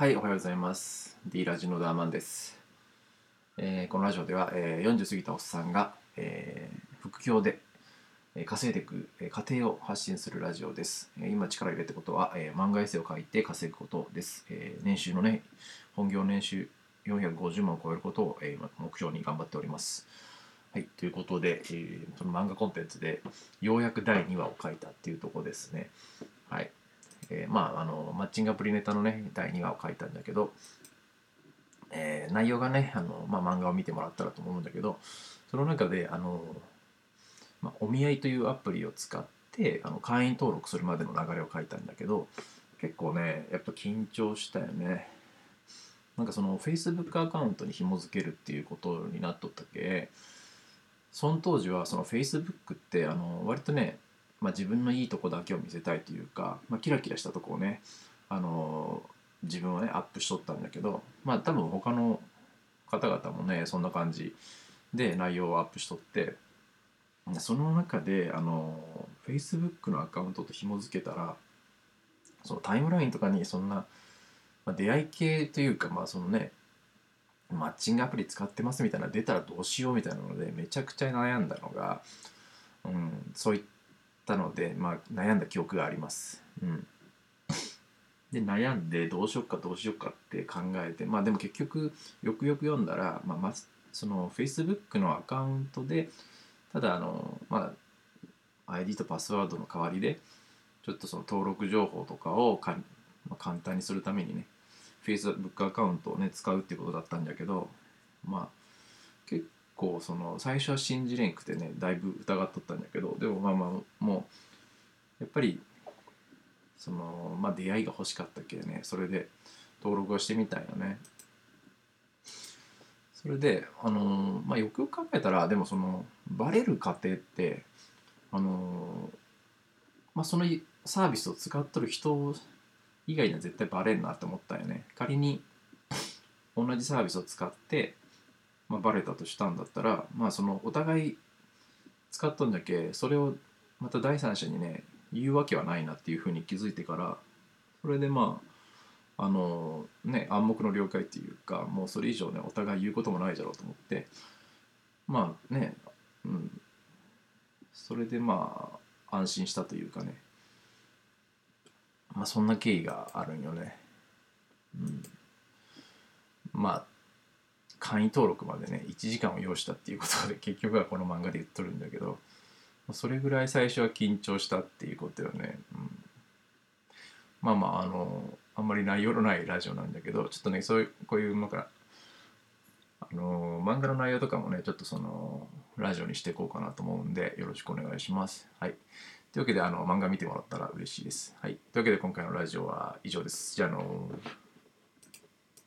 はい、おはようございます。D ラジのダーマンです。えーこのラジオでは、えー40過ぎたおっさんが、えー副業で、えー稼いでいく、えー過程を発信するラジオです。えー今力入れてことは、えー漫画エッセイを書いて稼ぐことです。えー年収のね、本業年収450万を超えることを、えー目標に頑張っております。はい、ということで、えーその漫画コンテンツでようやく第2話を書いたっていうところですね。はい。えーまああのマッチングアプリネタのね第2話を書いたんだけど、えー内容がねあの、まあ、漫画を見てもらったらと思うんだけどその中であの、まあ、お見合いというアプリを使ってあの会員登録するまでの流れを書いたんだけど結構ねやっぱ緊張したよね。なんかその Facebook アカウントに紐付けるっていうことになっとったけ？その当時はその Facebook ってあの割とねまあ、自分のいいとこだけを見せたいというか、まあ、キラキラしたとこをね、あの自分をねアップしとったんだけどまあ多分他の方々もねそんな感じで内容をアップしとってその中であの Facebook のアカウントと紐付けたらそのタイムラインとかにそんな、まあ、出会い系というかまあそのねマッチングアプリ使ってますみたいな出たらどうしようみたいなのでめちゃくちゃ悩んだのが、うん、そういったたので、まあ、悩んだ記憶があります。うん、で悩んでどうしよっかどうしよっかって考えてまあでも結局よくよく読んだら、まあ、まずその Facebook のアカウントでただあのまあ ID とパスワードの代わりでちょっとその登録情報とかをか、まあ、簡単にするためにね Facebook アカウントをね使うってことだったんだけどまあ構その最初は信じれんくてねだいぶ疑っとったんだけどでもまあまあもうやっぱりそのまあ出会いが欲しかったっけねそれで登録をしてみたんよね。それであのまあよくよく考えたらでもそのバレる過程ってあのまあそのサービスを使っとる人以外には絶対バレんなって思ったよね。仮に同じサービスを使ってまあ、バレたとしたんだったら、まあ、そのお互い使っとんだけそれをまた第三者にね言うわけはないなっていうふうに気づいてからそれでまああのね暗黙の了解っていうかもうそれ以上ねお互い言うこともないだろうと思ってまあねうん。それでまあ安心したというかね。まあそんな経緯があるんよね。うん。まあ会員登録までね1時間を要したっていうことで 結局はこの漫画で言っとるんだけどそれぐらい最初は緊張したっていうことよね、うん、まあまああのあんまり内容のないラジオなんだけどちょっとねそういうこういうなんかあの漫画の内容とかもねちょっとそのラジオにしていこうかなと思うんでよろしくお願いします。はい。というわけであの漫画見てもらったら嬉しいです。はい。というわけで今回のラジオは以上です。じゃあのー